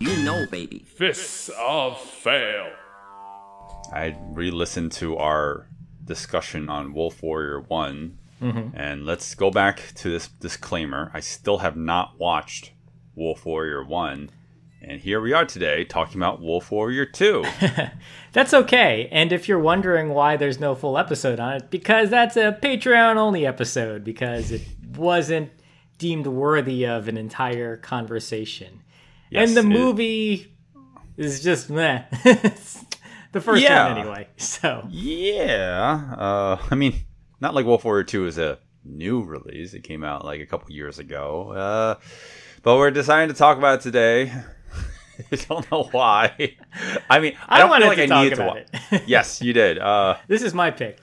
You know, baby. Fists of Fail. I re-listened to our discussion on Wolf Warrior One, mm-hmm. and let's go back to this disclaimer. I still have not watched Wolf Warrior One, and here we are today talking about Wolf Warrior Two. That's okay. And if you're wondering why there's no full episode on it, because that's a Patreon only episode, because it wasn't deemed worthy of an entire conversation. Yes, and the it- movie is just meh. the first Yeah. one, anyway. So, yeah, uh, I mean, not like Wolf Warrior Two is a new release; it came out like a couple years ago. Uh, but we're deciding to talk about it today. I don't know why. I mean, I, I don't feel like to I talk needed to about watch. it. yes, you did. Uh, this is my pick.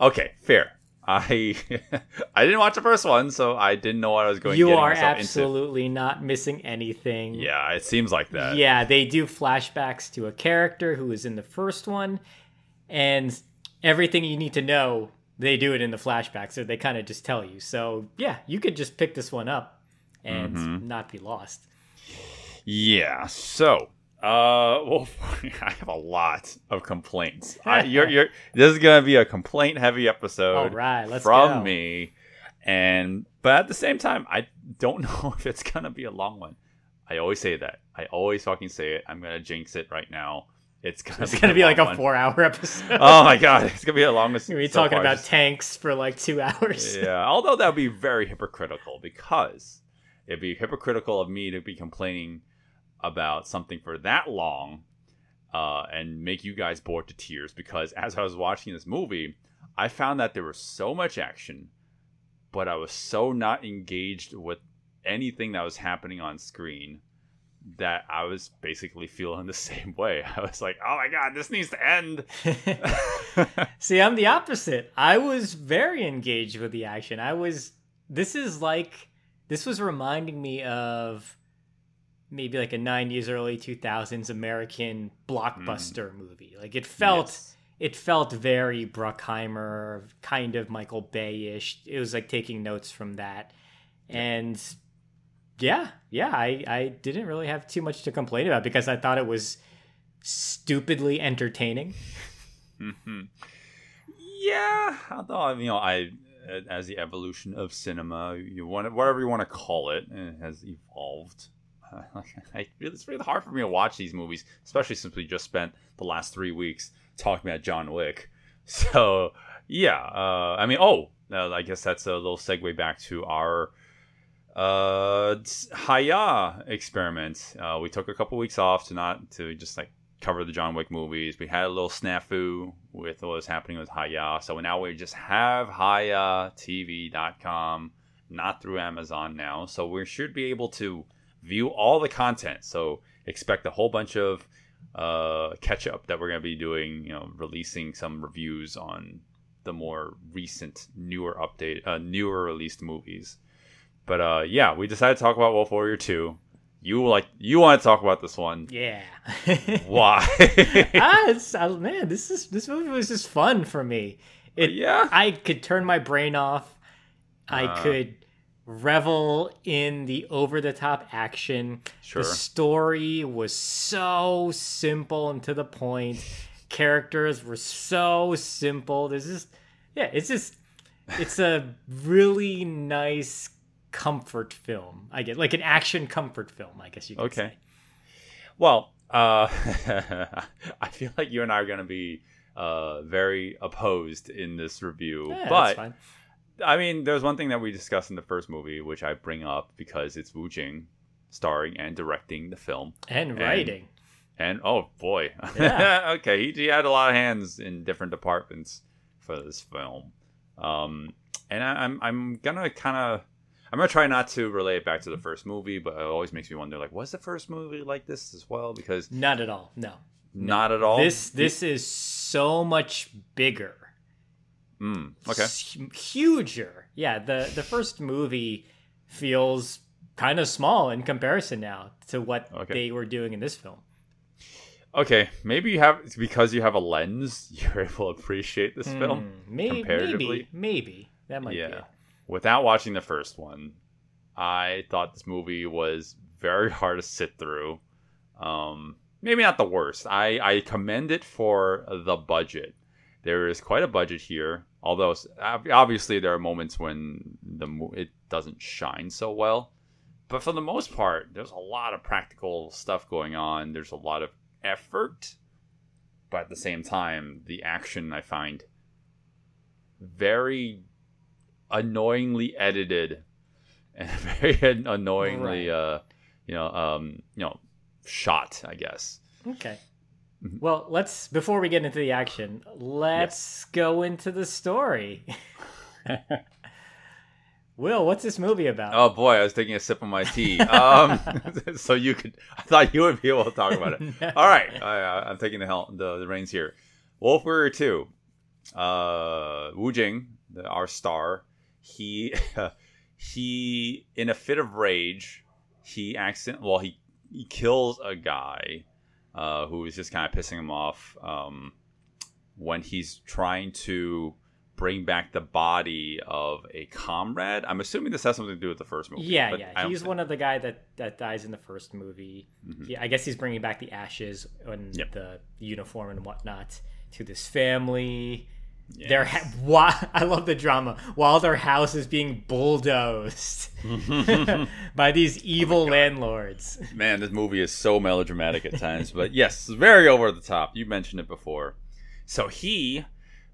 Okay, fair. I I didn't watch the first one, so I didn't know what I was going. You are absolutely not missing anything. Yeah, it seems like that. Yeah, they do flashbacks to a character who was in the first one, and everything you need to know, they do it in the flashback, so they kind of just tell you. So, yeah, you could just pick this one up and Mm-hmm. not be lost. Yeah. So, uh, well, I have a lot of complaints. I, you're, you're. This is gonna be a complaint-heavy episode. All right, let's from go. me, and but at the same time, I don't know if it's gonna be a long one. I always say that. I always fucking say it. I'm gonna jinx it right now. It's gonna It's be to be like long a four hour episode. Oh my god, it's gonna be the longest. We're so talking far. about tanks for like two hours. yeah, although that would be very hypocritical because it'd be hypocritical of me to be complaining about something for that long uh, and make you guys bored to tears because as I was watching this movie, I found that there was so much action, but I was so not engaged with anything that was happening on screen that I was basically feeling the same way. I was like, oh my god, this needs to end. See, I'm the opposite. I was very engaged with the action. I was. This is like. This was reminding me of maybe like a 90s, early 2000s American blockbuster movie. Like it felt. Yes. It felt very Bruckheimer, kind of Michael Bay ish. It was like taking notes from that. And yeah, yeah, I, I didn't really have too much to complain about because I thought it was stupidly entertaining. hmm Yeah, although you know, I as the evolution of cinema, you want whatever you want to call it, it has evolved. I, it's really hard for me to watch these movies, especially since we just spent the last three weeks talking about John Wick. So yeah, uh, I mean, oh, uh, I guess that's a little segue back to our uh Hi-YAH experiment. Uh, we took a couple weeks off to not to just like cover the John Wick movies. We had a little snafu with what was happening with Hi-YAH. So now we just have hiyahtv.com, not through Amazon now. So we should be able to view all the content. So expect a whole bunch of uh, catch up that we're going to be doing, you know, releasing some reviews on the more recent, newer update, uh, newer released movies. But uh, yeah, we decided to talk about Wolf Warrior 2. You like you want to talk about this one? Yeah. Why? ah, uh, man, this is this movie was just fun for me. It, yeah. I could turn my brain off. I Uh. could revel in the over the top action. Sure. The story was so simple and to the point. Characters were so simple. There's just yeah, it's just it's a really nice comfort film. I get like an action comfort film, I guess you could Okay. say. Well, uh, I feel like you and I are going to be uh, very opposed in this review, Yeah, that's but fine. I mean, there's one thing that we discussed in the first movie, which I bring up because it's Wu Jing starring and directing the film. And writing. And oh boy, Yeah. okay, he, he had a lot of hands in different departments for this film. Um, and I, I'm I'm gonna kind of I'm gonna try not to relate it back to the first movie, but it always makes me wonder, like, was the first movie like this as well? Because Not at all. No. not at all. This this is so much bigger. Mm, okay. S- huger. Yeah, the the first movie feels kind of small in comparison now to what Okay. they were doing in this film. Okay, maybe you have because you have a lens, you're able to appreciate this film. Hmm, maybe, comparatively. maybe, maybe that might yeah. be. It. Without watching the first one, I thought this movie was very hard to sit through. Um, maybe not the worst. I, I commend it for the budget. There is quite a budget here, although obviously there are moments when the it doesn't shine so well. But for the most part, there's a lot of practical stuff going on. There's a lot of effort, but at the same time, the action I find very annoyingly edited and very annoyingly Right. uh you know um you know shot i guess Okay. Mm-hmm. Well, let's before we get into the action, let's go into the story. Will, what's this movie about? oh boy i was taking a sip of my tea um so you could i thought you would be able to talk about it all right I, i'm taking the, hel- the the reins here wolf warrior 2 uh wu jing the, our star he he in a fit of rage he accident well he he kills a guy uh, who is just kind of pissing him off um, when he's trying to bring back the body of a comrade. I'm assuming this has something to do with the first movie. yeah, yeah. He's think- one of the guy that that dies in the first movie. Mhm. Yeah, I guess he's bringing back the ashes and Yep. the uniform and whatnot to this family. Yes. Their ha- why, I love the drama while their house is being bulldozed by these evil landlords. Man, this movie is so melodramatic at times, but yes, very over the top. You mentioned it before. So he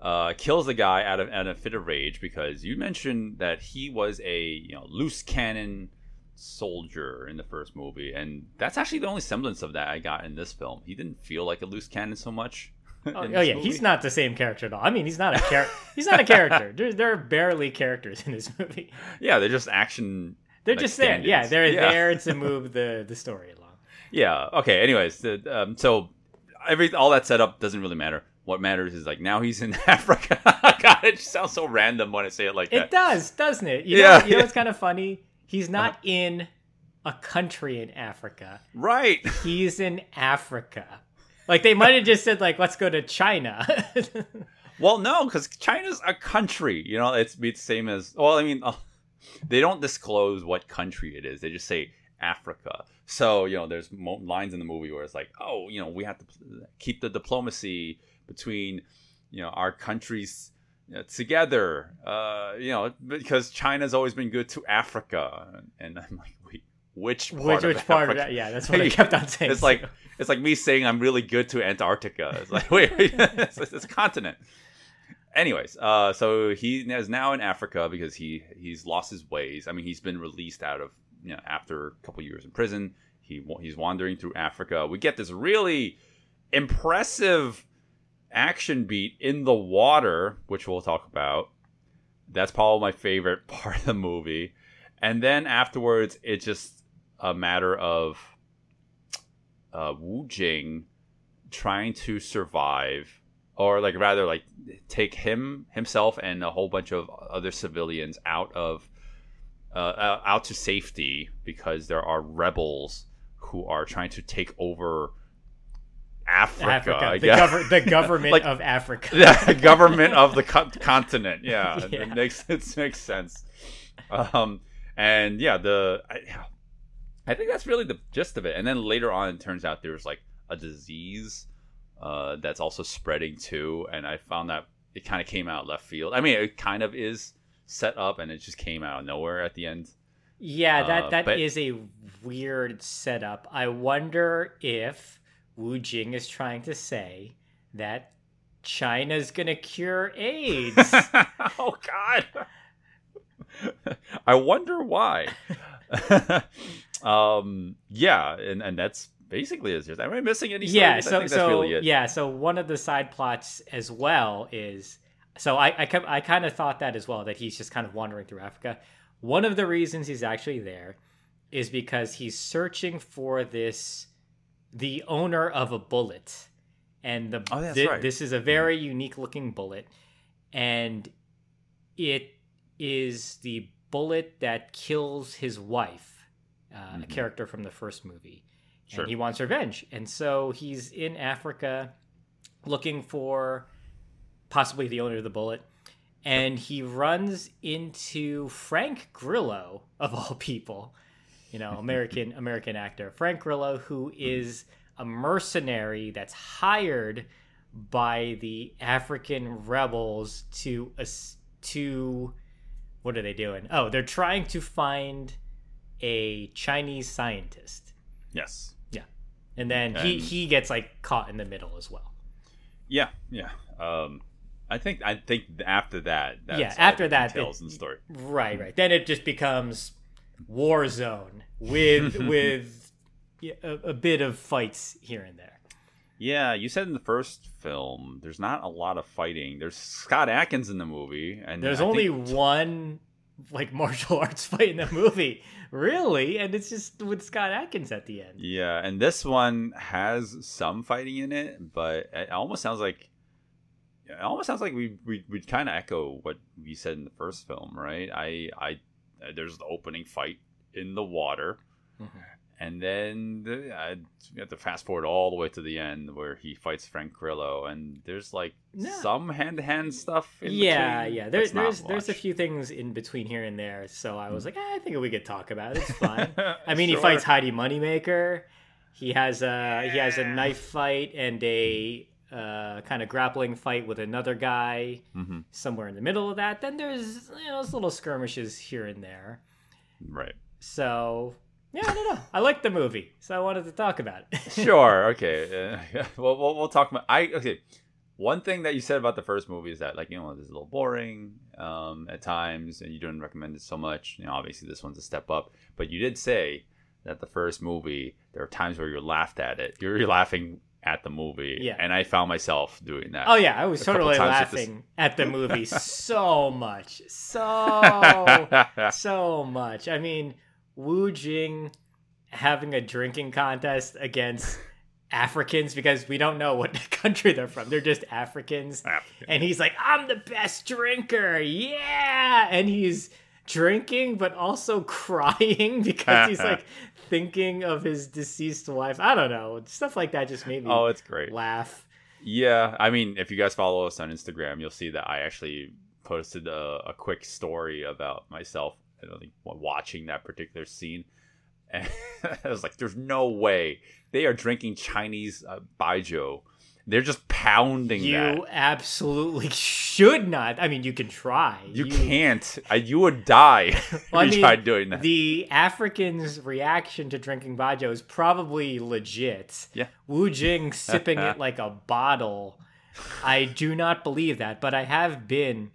uh, kills the guy out of out of a fit of rage because you mentioned that he was a you know loose cannon soldier in the first movie, and that's actually the only semblance of that I got in this film. He didn't feel like a loose cannon so much. Oh, oh, yeah, movie. he's not the same character at all. I mean, he's not a character. he's not a character. There, there are barely characters in this movie. Yeah, they're just action. They're like, just there. Yeah, they're Yeah. there to move the the story along. Yeah. Okay. Anyways, the, um, so every all that setup doesn't really matter. What matters is like now he's in Africa. God, it just sounds so random when I say it like It that. does, doesn't it? You Yeah, know, you know yeah. what's kind of funny? He's not in a country in Africa. Right. He's in Africa. Like they might have just said like let's go to China. Well, no, because China's a country. You know, it's the same as. Well, I mean, uh, they don't disclose what country it is. They just say Africa. So you know, there's mo- lines in the movie where it's like, oh, you know, we have to keep the diplomacy between you know our countries you know, together. Uh, you know, because China's always been good to Africa, and I'm like, which part which of which part of that? Yeah, that's what I kept on saying. It's like it's like me saying I'm really good to Antarctica. It's like wait, wait it's, it's a continent. Anyways, uh, so he is now in Africa because he he's lost his ways. I mean, he's been released out of you know after a couple years in prison. He he's wandering through Africa. We get this really impressive action beat in the water, which we'll talk about. That's probably my favorite part of the movie. And then afterwards, it just a matter of uh, Wu Jing trying to survive, or like rather like take him himself and a whole bunch of other civilians out of uh, uh, out to safety because there are rebels who are trying to take over Africa. Africa, the, gover- the government Like- of Africa. the government of the co- continent. Yeah, Yeah. it makes it makes sense. Um, and yeah, the I, I think that's really the gist of it. And then later on, it turns out there's like a disease uh, that's also spreading too. And I found that it kind of came out left field. I mean, it kind of is set up, and it just came out of nowhere at the end. Yeah, that Uh, that is but- a weird setup. I wonder if Wu Jing is trying to say that China's gonna cure AIDS. oh God. I wonder why. um yeah, and and that's basically it. Am I missing any yeah, stories? I so that's so really it. yeah, so one of the side plots as well is so I I, kept- I kind of thought that as well that he's just kind of wandering through Africa. one of the reasons he's actually there is because he's searching for this the owner of a bullet and the Oh, that's thi- right. this is a very unique looking bullet and it is the bullet that kills his wife uh, a character from the first movie Mm-hmm. Sure. and he wants revenge and so he's in africa looking for possibly the owner of the bullet and he runs into frank grillo of all people you know american american actor frank grillo who is a mercenary that's hired by the african rebels to to what are they doing oh they're trying to find a chinese scientist Yes. yeah and then he And- he gets like caught in the middle as well Yeah, yeah. Um, I think I think after that, that's Yeah, after that, in the story. Right, right. Then it just becomes war zone with with a, a bit of fights here and there. Yeah, you said in the first film, there's not a lot of fighting. There's Scott Adkins in the movie, and There's I only one like martial arts fight in the movie, really, and it's just with Scott Adkins at the end. yeah, and this one has some fighting in it, but it almost sounds like it almost sounds like we we we kind of echo what we said in the first film, right? I I there's the opening fight in the water. Mm-hmm. And then the, I we have to fast forward all the way to the end where he fights Frank Grillo, and there's like No. some hand to hand stuff. In yeah, between, yeah. There, not there's there's a few things in between here and there, so I was like, eh, I think we could talk about it. It's fine. I mean, he fights Heidi Moneymaker. He has a he has a knife fight and a uh, kind of grappling fight with another guy hmm somewhere in the middle of that. Then there's you know those little skirmishes here and there. Right. So yeah, I don't know. I like the movie, so I wanted to talk about it. Sure. Okay. Uh, well, we'll we'll talk about. I okay. One thing that you said about the first movie is that like you know it's a little boring um, at times, and you didn't recommend it so much. You know, obviously this one's a step up, but you did say that the first movie there are times where you're laughed at it. You're, laughing at the movie, Yeah. And I found myself doing that. Oh yeah, I was totally this- laughing at the movie so much, so so much. I mean, Wu Jing having a drinking contest against Africans because we don't know what country they're from. They're just Africans. African. And he's like, I'm the best drinker. Yeah. And he's drinking, but also crying because he's like thinking of his deceased wife. I don't know. Stuff like that just made me oh, it's great. laugh. Yeah, I mean, if you guys follow us on Instagram, you'll see that I actually posted a, a quick story about myself. I don't think watching that particular scene, and I was like, "There's no way they are drinking Chinese uh, baijiu. They're just pounding You that. absolutely should not. I mean, you can try. You, can't. I, you would die if Well, I you mean, tried doing that. The African's reaction to drinking baijiu is probably legit. Yeah. Wu Jing sipping it like a bottle. I do not believe that, but I have been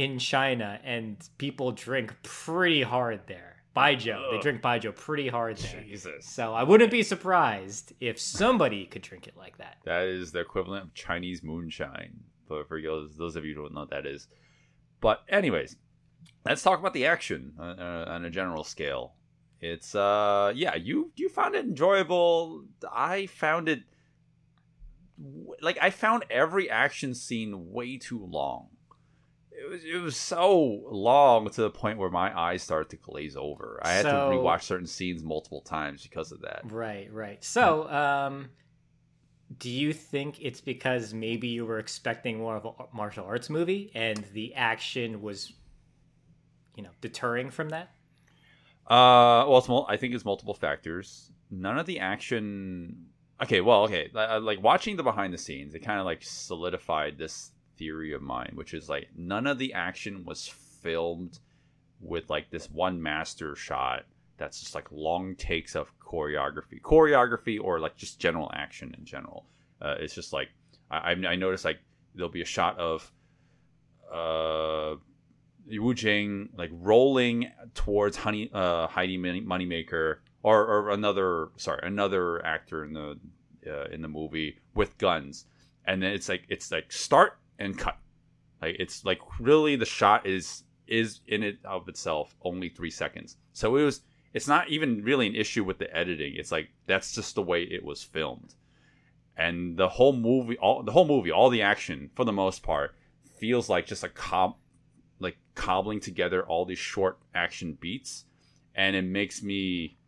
in China and people drink pretty hard there. Baijiu. They Ugh. drink Baijiu pretty hard there. Jesus, So I wouldn't be surprised if somebody could drink it like that. that is the equivalent of Chinese moonshine. For, for those, those of you who don't know what that is. But anyways, let's talk about the action uh, uh, on a general scale. It's uh yeah, you you found it enjoyable. I found it like I found every action scene way too long. It was it was so long to the point where my eyes started to glaze over. I had to So- rewatch certain scenes multiple times because of that. Right, right. So, um, do you think it's because maybe you were expecting more of a martial arts movie and the action was, you know, deterring from that? Uh, well, mul- I think it's multiple factors. None of the action. Okay, well, okay, like watching the behind the scenes, it kind of like solidified this theory of mine, which is like none of the action was filmed with like this one master shot that's just like long takes of choreography, choreography, or like just general action in general. Uh, it's just like I, I noticed like there'll be a shot of uh Wu Jing like rolling towards Honey uh, Heidi Money- Moneymaker or, or another sorry another actor in the uh, in the movie with guns, and then it's like it's like start and cut, like it's like really the shot is is in it of itself only three seconds. So it was. It's not even really an issue with the editing. It's like that's just the way it was filmed, and the whole movie, all the whole movie, all the action for the most part feels like just a cob, like cobbling together all these short action beats, and it makes me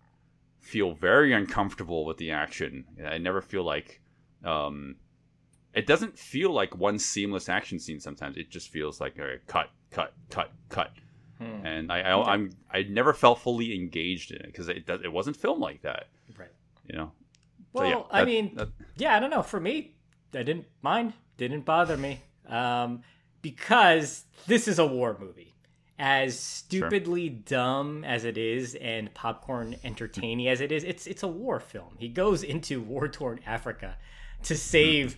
feel very uncomfortable with the action. I never feel like um, it doesn't feel like one seamless action scene. Sometimes it just feels like a cut, cut, cut, cut, Hmm. and I, I I'm I never felt fully engaged in it because it does- it wasn't filmed like that. Right. You know. Well, yeah, I that- mean, that- yeah, I don't know. For me, I didn't mind. Didn't bother me. Um, because this is a war movie. As stupidly dumb as it is and popcorn entertaining as it is, it's it's a war film. He goes into war torn Africa to save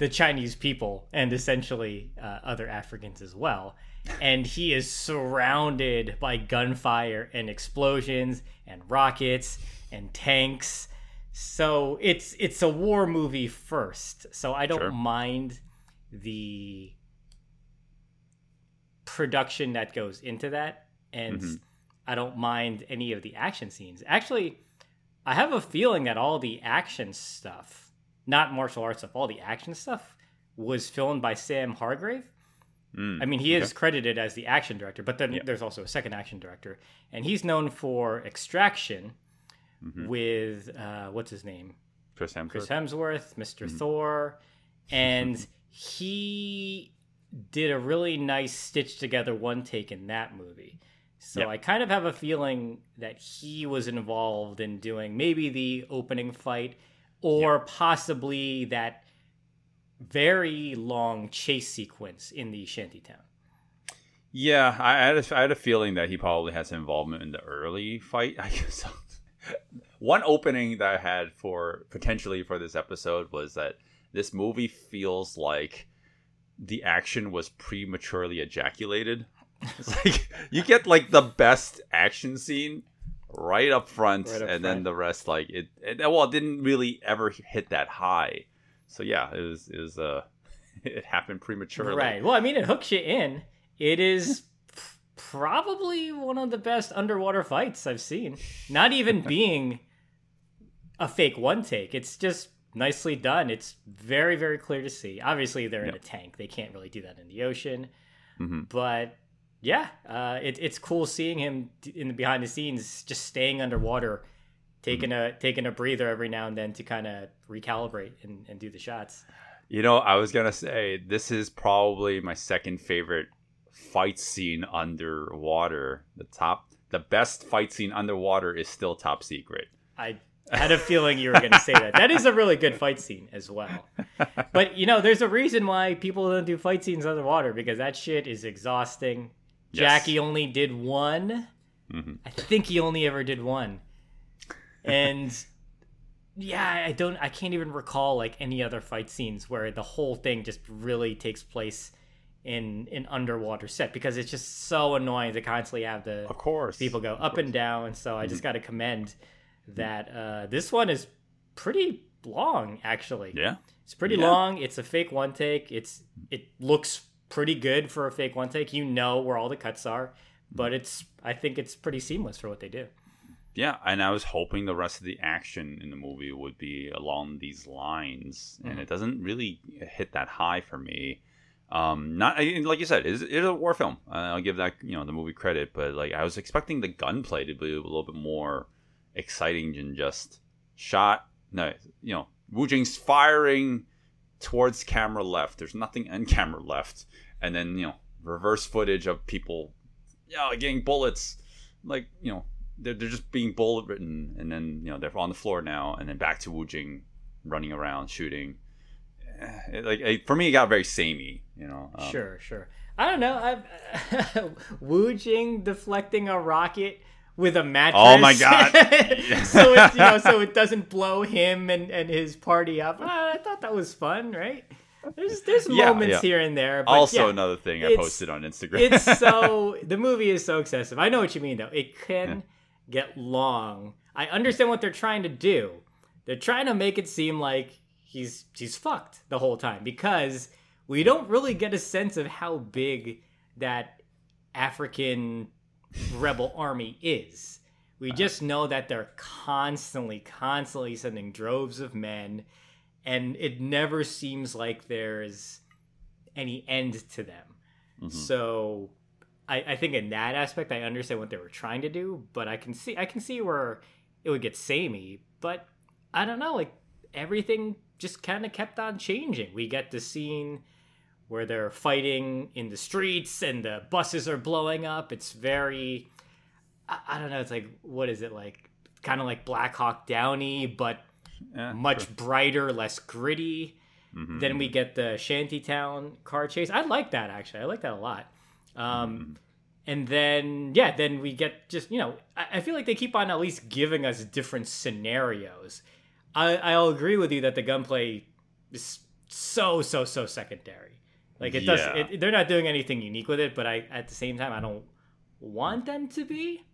the Chinese people and essentially uh, other Africans as well. And he is surrounded by gunfire and explosions and rockets and tanks. So it's it's a war movie first. So I don't Sure. mind the production that goes into that and Mhm. I don't mind any of the action scenes. Actually, I have a feeling that all the action stuff, not martial arts stuff, all the action stuff was filmed by Sam Hargrave. Mm, I mean, he is credited as the action director, but then Yeah. there's also a second action director, and he's known for Extraction Mhm. with uh, what's his name, Chris Hemsworth. Chris Hemsworth, mister Mm-hmm. Thor, and he did a really nice stitch together one take in that movie. So Yep. I kind of have a feeling that he was involved in doing maybe the opening fight or possibly that very long chase sequence in the shantytown. Yeah, I I had, a, I had a feeling that he probably has involvement in the early fight. I guess one opening that I had for potentially for this episode was that this movie feels like the action was prematurely ejaculated. It's like you get like the best action scene right up front, Right up and front. then the rest like it, it. Well, it didn't really ever hit that high. So yeah, it was it was uh it happened prematurely. Right. Well, I mean, it hooks you in. It is p- probably one of the best underwater fights I've seen. Not even being a fake one take. It's just nicely done. It's very, very clear to see. Obviously, they're in Yeah. a tank. They can't really do that in the ocean. Mhm. But yeah, uh, it, it's cool seeing him in the behind the scenes, just staying underwater, taking a taking a breather every now and then to kind of recalibrate and, and do the shots. You know, I was gonna say this is probably my second favorite fight scene underwater. The top, the best fight scene underwater is still Top Secret. I had a feeling you were going to say that. That is a really good fight scene as well. But you know, there's a reason why people don't do fight scenes underwater because that shit is exhausting. Yes. Jackie only did one. Mhm. I think he only ever did one. And yeah, I don't I can't even recall like any other fight scenes where the whole thing just really takes place in an underwater set because it's just so annoying to constantly have the Of course, people go up and down. So I Mm-hmm. just got to commend that uh, this one is pretty long. Actually, Yeah, it's pretty Yeah. long. It's a fake one take. It's it looks pretty good for a fake one take. You know where all the cuts are, but it's I think it's pretty seamless for what they do. yeah. And I was hoping the rest of the action in the movie would be along these lines, and Mm-hmm. it doesn't really hit that high for me. Um, not like you said, it's, it's a war film. Uh, I'll give that you know the movie credit, but like I was expecting the gunplay to be a little bit more exciting than just shot. No, you know, Wu Jing's firing towards camera left. There's nothing in camera left, and then you know reverse footage of people, yeah, getting bullets. Like you know, they're, they're just being bullet written, and then you know they're on the floor now, and then back to Wu Jing running around shooting. Eh, it- like it, for me, it got very samey. You know, um, Sure, sure. I don't know. I've Wu Jing deflecting a rocket with a mattress. Oh my God. so it you know so it doesn't blow him and, and his party up. Ah, I thought that was fun, right? There's there's Yeah, moments yeah. here and there. But Also, yeah, another thing I posted on Instagram. it's so the movie is so excessive. I know what you mean though. It can get long. I understand what they're trying to do. They're trying to make it seem like he's he's fucked the whole time because we don't really get a sense of how big that African rebel army is. We uh-huh. just know that they're constantly, constantly sending droves of men, and it never seems like there's any end to them. Mm-hmm. So I, I think in that aspect I understand what they were trying to do, but I can see I can see where it would get samey, but I don't know, like everything just kind of kept on changing. We get the scene where they're fighting in the streets and the buses are blowing up. It's very I, I don't know, it's like what is it like kind of like Black Hawk Downey, but Yeah, much brighter, less gritty. Mm-hmm, then we mm-hmm. get the Shantytown car chase. I like that actually. I like that a lot. Um, mm-hmm. And then yeah, then we get just you know I, I feel like they keep on at least giving us different scenarios. I I'll agree with you that the gunplay is so so so secondary. Like it does, Yeah. it, they're not doing anything unique with it. But I at the same time I don't want them to be.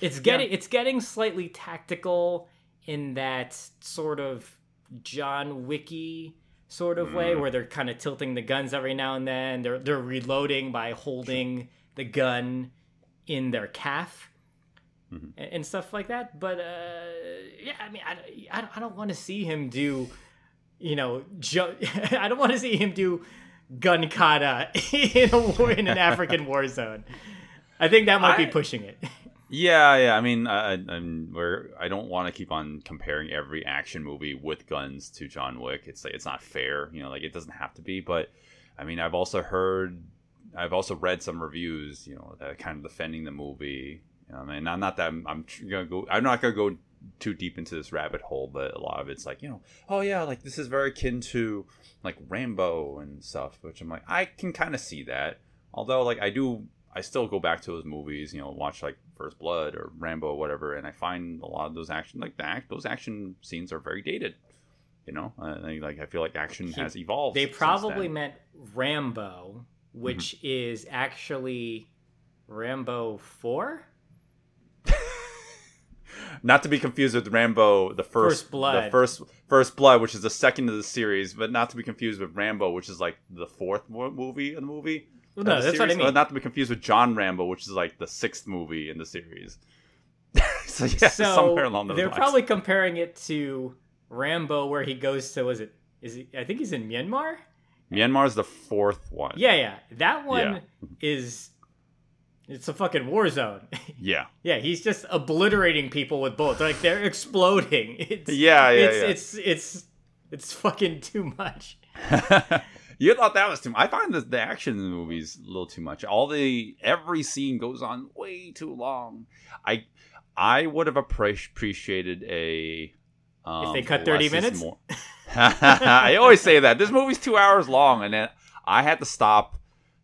It's getting it's getting slightly tactical in that sort of John Wicky sort of way where they're kind of tilting the guns every now and then. They're they're reloading by holding the gun in their calf and, and stuff like that. But uh, yeah, I mean, I, I don't, I don't want to see him do, you know, jo- I don't want to see him do gun kata in a war in an African war zone. I think that might be pushing it. Yeah, yeah. I mean, I, I- I'm where I don't want to keep on comparing every action movie with guns to John Wick. It's like it's not fair. You know, like it doesn't have to be. But I mean, I've also heard, I've also read some reviews. You know, that kind of defending the movie. You know, I mean, not, not that I'm, I'm gonna go. I'm not gonna go too deep into this rabbit hole, but a lot of it's like, you know, oh yeah, like this is very akin to like Rambo and stuff. Which I'm like, I can kind of see that. Although, like, I do I still go back to those movies, you know, watch like First Blood or Rambo or whatever, and I find a lot of those action like the act those action scenes are very dated. You know, uh, and, like I feel like action has evolved. They probably meant Rambo, which is actually Rambo 4? Not to be confused with Rambo, the first, First Blood. the first First Blood, which is the second of the series, but not to be confused with Rambo, which is like the fourth movie in the movie. Well, no, the that's what I mean. Not to be confused with John Rambo, which is like the sixth movie in the series. so yeah, so somewhere along those they're lines. probably comparing it to Rambo, where he goes to was it is he? I think he's in Myanmar. Myanmar's the fourth one. Yeah, yeah, that one Yeah. is it's a fucking war zone. Yeah. yeah, he's just obliterating people with bullets. Like they're exploding. It's, Yeah, yeah, it's, yeah. It's it's it's fucking too much. you thought that was too much. I find the, the action in the movies a little too much. All the every scene goes on way too long. I I would have appreciated a um, If they cut 30 minutes? more. I always say that this movie's two hours long, and then I had to stop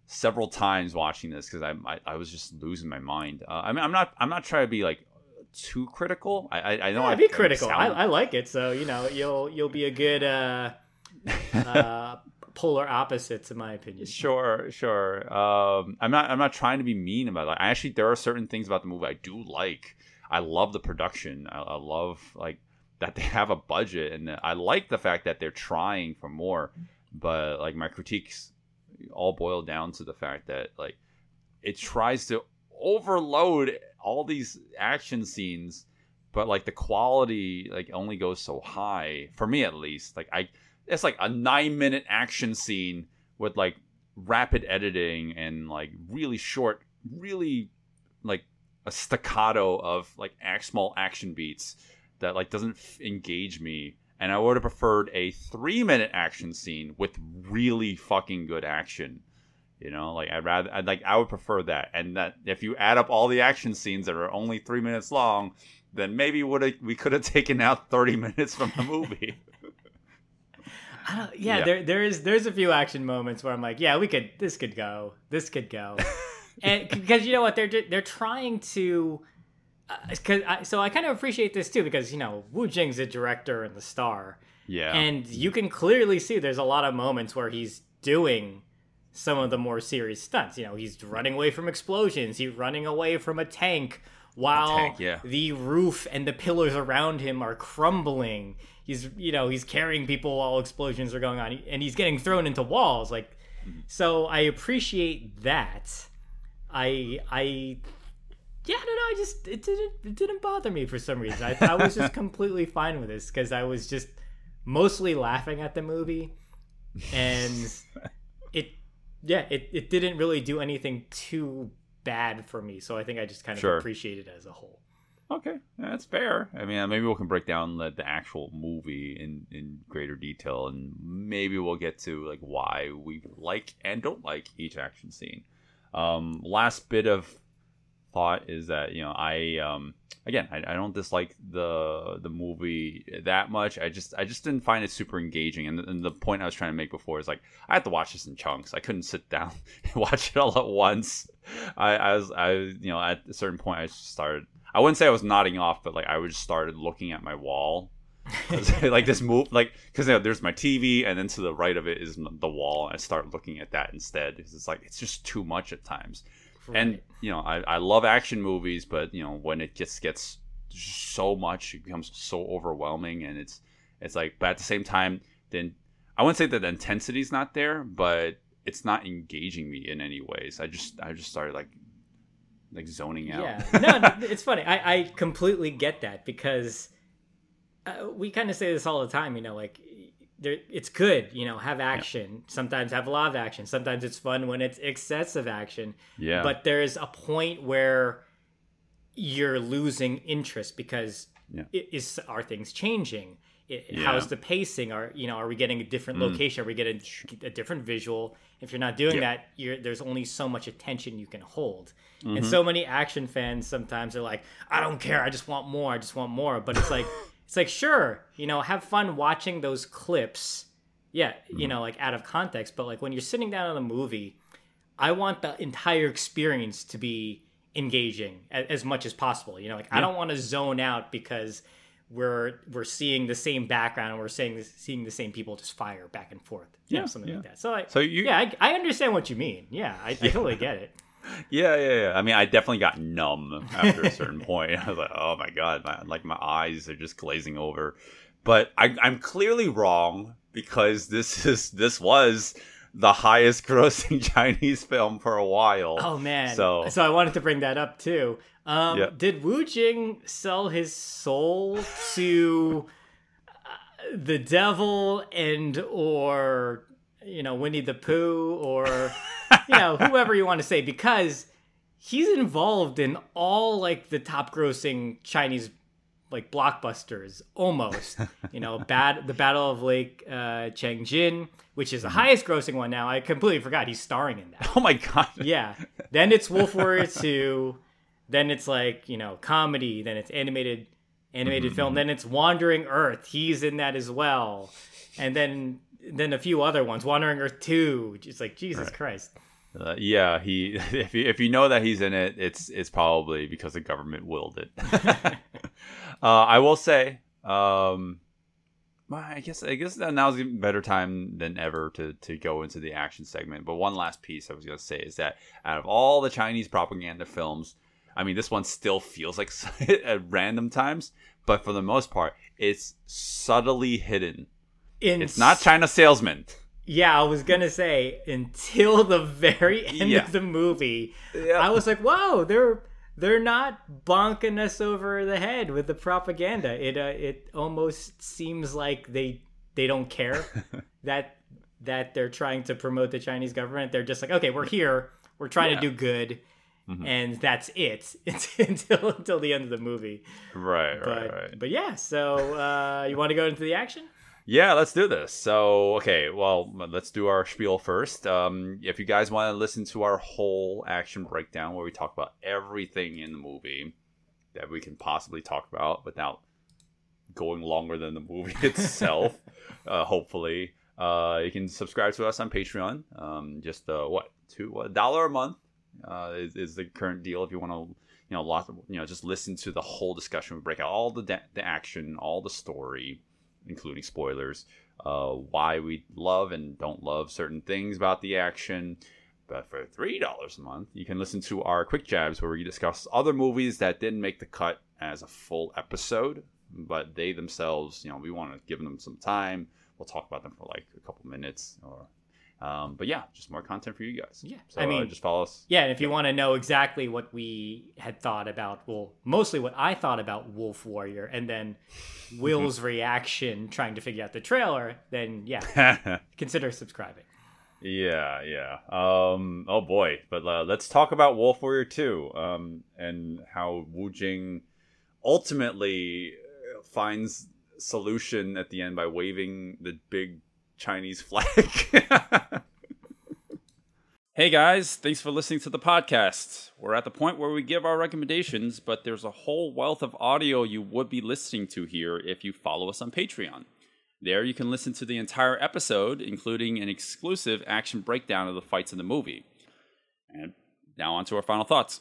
several times watching this because I, I I was just losing my mind. Uh, I mean, I'm not I'm not trying to be like too critical. I I, I know Yeah, I be critical. I, I like it, so you know you'll you'll be a good uh, uh, polar opposites, in my opinion. Sure, sure. Um, I'm not. I'm not trying to be mean about it. I actually, there are certain things about the movie I do like. I love the production. I, I love like that they have a budget, and I like the fact that they're trying for more. But like my critiques all boil down to the fact that like it tries to overload all these action scenes, but like the quality like only goes so high for me at least. Like I, it's like a nine minute action scene with like rapid editing and like really short, really like a staccato of like small action beats that like doesn't f- engage me. And I would have preferred a three minute action scene with really fucking good action. You know, like I'd rather, I'd like, I would prefer that. And that if you add up all the action scenes that are only three minutes long, then maybe would we could have taken out thirty minutes from the movie. I yeah, Yeah. there there is there's a few action moments where I'm like, yeah, we could this could go, this could go, and because you know what they're they're trying to. Uh, because I, so I kind of appreciate this too because you know Wu Jing's the director and the star, yeah, and you can clearly see there's a lot of moments where he's doing some of the more serious stunts. You know, he's running away from explosions, he's running away from a tank while tank, yeah. the roof and the pillars around him are crumbling. He's you know, he's carrying people while explosions are going on and he's getting thrown into walls like mm-hmm. so I appreciate that. I I yeah, I don't know. I just it didn't it didn't bother me for some reason. I, I was just completely fine with this because I was just mostly laughing at the movie, and it yeah it it didn't really do anything too bad for me. So I think I just kind of Sure. appreciate it as a whole. Okay, that's fair. I mean, maybe we can break down the, the actual movie in, in greater detail, and maybe we'll get to like why we like and don't like each action scene. Um, last bit of thought is that you know I um, again I, I don't dislike the the movie that much. I just I just didn't find it super engaging, and, and the point I was trying to make before is like I had to watch this in chunks. I couldn't sit down and watch it all at once. I, I was I you know at a certain point I just started. I wouldn't say I was nodding off, but like I would just started looking at my wall like this move, like because you know, there's my TV, and then to the right of it is the wall. And I start looking at that instead. 'Cause It's like it's just too much at times. And you know, I, I love action movies, but you know when it just gets so much, it becomes so overwhelming, and it's it's like. But at the same time, then I wouldn't say that the intensity's not there, but it's not engaging me in any ways. I just I just started like like zoning out. Yeah, no, it's funny. I, I completely get that because uh, we kind of say this all the time. You know, like there, it's good. You know, have action. Sometimes have a lot of action. Sometimes it's fun when it's excessive action. yeah. But there's a point where you're losing interest because Yeah. is are things changing? I- Yeah. How's the pacing? Are you know? Are we getting a different location? Are we getting a different visual? If you're not doing Yeah. that, you're, there's only so much attention you can hold. Mm-hmm. And so many action fans sometimes are like, "I don't care. I just want more. I just want more." But it's like, it's like, sure, you know, have fun watching those clips. Yeah, Mm-hmm. you know, like out of context. But like when you're sitting down on a movie, I want the entire experience to be engaging as much as possible. You know, like I don't want to zone out because we're we're seeing the same background and we're seeing seeing the same people just fire back and forth. You know, something yeah. like that. So, I, So you- yeah, I, I understand what you mean. Yeah, I, I totally get it. Yeah, yeah, yeah. I mean, I definitely got numb after a certain point. I was like, oh my god, my, like my eyes are just glazing over. But I, I'm clearly wrong because this is this was the highest grossing Chinese film for a while. Oh man! So so I wanted to bring that up too. Um, Yeah. Did Wu Jing sell his soul to uh, the devil and or you know Winnie the Pooh or you know whoever you want to say because he's involved in all like the top grossing Chinese like blockbusters almost you know bad the battle of lake uh changjin which is the highest grossing one now i completely forgot he's starring in that oh my god. yeah. Then it's Wolf Warrior 2. Then it's like, you know, comedy. Then it's animated animated film. Then it's Wandering Earth. He's in that as well. And then then a few other ones. Wandering Earth 2. It's like Jesus Christ. Uh, yeah, he. If you if you know that he's in it, it's it's probably because the government willed it. uh, I will say, um, I guess I guess now's a better time than ever to to go into the action segment. But one last piece I was gonna say is that out of all the Chinese propaganda films, I mean, this one still feels like at random times, but for the most part, it's subtly hidden. In It's not China Salesman. Yeah, I was gonna say until the very end Yeah. of the movie, Yeah. I was like, "Whoa, they're they're not bonking us over the head with the propaganda." It uh, it almost seems like they they don't care that that they're trying to promote the Chinese government. They're just like, "Okay, we're here. We're trying Yeah. to do good." Mm-hmm. And that's it until until the end of the movie. Right, right, But right. but yeah, so uh, you want to go into the action? Yeah, let's do this. So, okay, well, let's do our spiel first. Um, if you guys want to listen to our whole action breakdown where we talk about everything in the movie that we can possibly talk about without going longer than the movie itself, uh, hopefully, uh, you can subscribe to us on Patreon. Um, just uh, what two a dollar a month uh, is, is the current deal if you want to. You know, lots of, you know, just listen to the whole discussion. We break out all the the action, all the story, including spoilers, uh, why we love and don't love certain things about the action. But for three dollars a month, you can listen to our quick jabs where we discuss other movies that didn't make the cut as a full episode, but they themselves, you know, we want to give them some time. We'll talk about them for like a couple minutes, or Um, but yeah, just more content for you guys. Yeah, so I uh, mean- just follow us. Yeah, and if you want to know exactly what we had thought about, well, mostly what I thought about Wolf Warrior, and then Will's reaction trying to figure out the trailer, then yeah, consider subscribing. Yeah, yeah. Um, oh boy, but uh, let's talk about Wolf Warrior 2 um, and how Wu Jing ultimately uh, finds solution at the end by waving the big Chinese flag. hey guys, thanks for listening to the podcast. We're at the point where we give our recommendations, but there's a whole wealth of audio you would be listening to here if you follow us on Patreon. There, you can listen to the entire episode, including an exclusive action breakdown of the fights in the movie. And now, on to our final thoughts.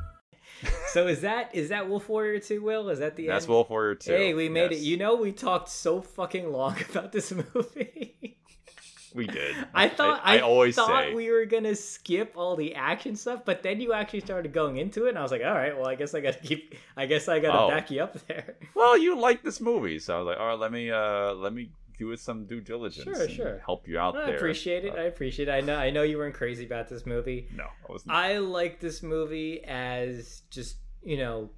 So is that is that Wolf Warrior 2, Will? Is that the That's end? Wolf Warrior 2. Hey, we made Yes, it. You know, we talked so fucking long about this movie. we did. I thought I, I, always thought say. we were gonna skip all the action stuff, but then you actually started going into it, and I was like, all right, well, I guess I gotta keep. I guess I gotta Oh. back you up there. Well, you like this movie, so I was like, all right, let me uh, let me do some due diligence. Sure, and sure. Help you out there. I there. appreciate it. Uh, I appreciate it. I know. I know you weren't crazy about this movie. no, I wasn't. I like this movie as just you know,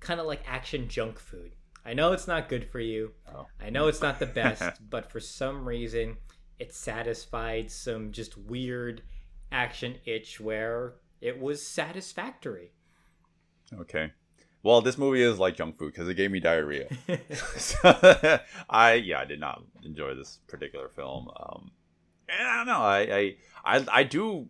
kind of like action junk food. I know it's not good for you. Oh. I know it's not the best, but for some reason, it satisfied some just weird action itch where it was satisfactory. Okay. Well, this movie is like junk food because it gave me diarrhea. So, I yeah, I did not enjoy this particular film. Um, and I don't know. I I I, I do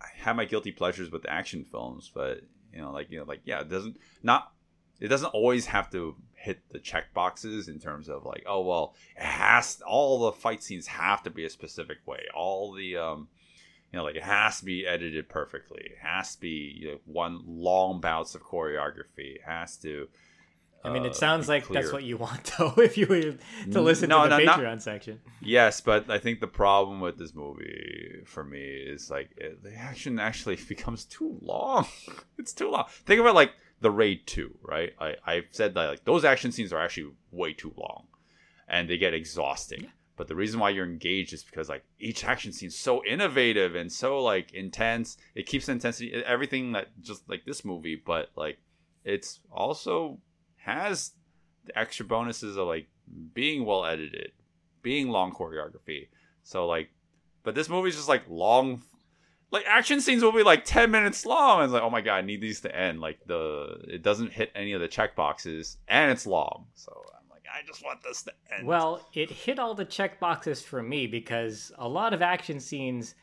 have my guilty pleasures with action films, but you know, like you know, like yeah, it doesn't not it doesn't always have to hit the check boxes in terms of like oh well it has all the fight scenes have to be a specific way all the um you know like it has to be edited perfectly it has to be you know, one long bouts of choreography it has to I mean, uh, it sounds be like that's what you want, though, if you were to listen No, to the no, not- Patreon section. Yes, but I think the problem with this movie for me is like it, the action actually becomes too long. it's too long. Think about like the Raid Two, right? I I've said that like those action scenes are actually way too long, and they get exhausting. But the reason why you're engaged is because like each action scene is so innovative and so like intense. It keeps intensity, everything that just like this movie, but like it's also has the extra bonuses of like being well edited, being long choreography. So like, but this movie's just like long, like action scenes will be like ten minutes long. And it's like, oh my god, I need these to end. Like the it doesn't hit any of the check boxes, and it's long. So I just want this to end. Well, it hit all the check boxes for me because a lot of action scenes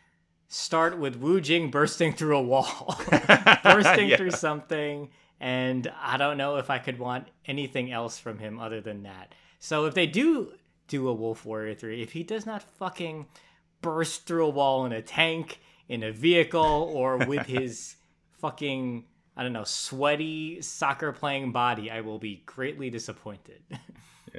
start with Wu Jing bursting through a wall, bursting Yeah. through something, and I don't know if I could want anything else from him other than that. So if they do do a Wolf Warrior 3, if he does not fucking burst through a wall in a tank, in a vehicle, or with his fucking, I don't know, sweaty soccer playing body, I will be greatly disappointed.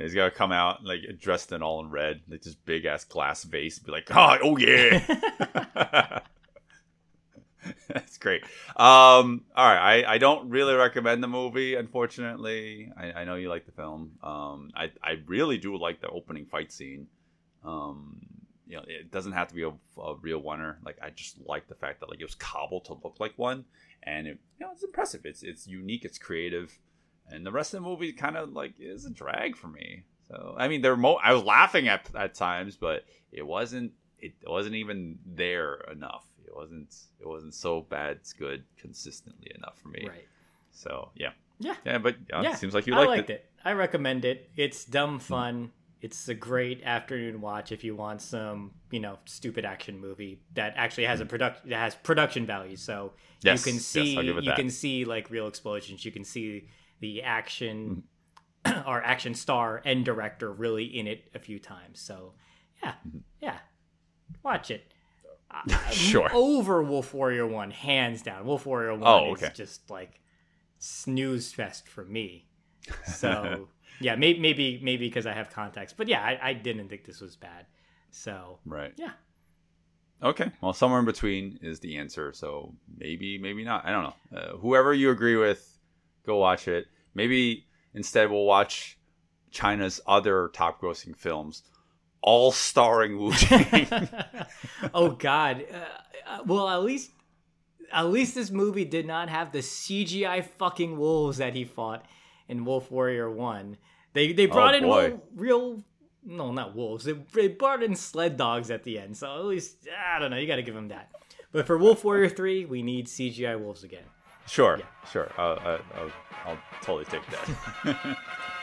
He's gotta come out like dressed in all in red, like this big ass glass vase, be like, oh, oh yeah. That's great. Um, all right, I, I don't really recommend the movie. Unfortunately, I, I know you like the film. Um, I I really do like the opening fight scene. Um, you know, it doesn't have to be a, a real winner. Like I just like the fact that like it was cobbled to look like one, and it you know it's impressive. It's it's unique. It's creative, and the rest of the movie kind of like is a drag for me. So I mean, there mo- I was laughing at at times, but it wasn't it wasn't even there enough. It wasn't it wasn't so bad. It's good consistently enough for me. right. So yeah, Yeah. yeah. But uh, yeah, it seems like you I liked, it. I recommend it. It's dumb fun. It's a great afternoon watch if you want some, you know, stupid action movie that actually has a product that has production value. So Yes, you can yes, see it you that. can see like real explosions. You can see the action Mm-hmm. or action star and director really in it a few times. So yeah, Mm-hmm. yeah, Watch it. Sure. Over Wolf Warrior One, hands down. Wolf Warrior One Oh, is just like snooze fest for me. So yeah, maybe maybe maybe because I have context, but yeah, I, I didn't think this was bad. So Right. yeah, Okay. Well, somewhere in between is the answer. So maybe, maybe not. I don't know. Uh, whoever you agree with, go watch it. Maybe instead we'll watch China's other top grossing films, all starring Wu Tang. oh god. Uh, uh, well at least at least this movie did not have the cgi fucking wolves that he fought in wolf warrior 1 they they brought in Oh, boy. real, real no not wolves. They, they brought in sled dogs at the end. So at least i don't know. You gotta give them that. But for wolf warrior 3 we need cgi wolves again sure, sure. Uh, I, I'll, I'll totally take that.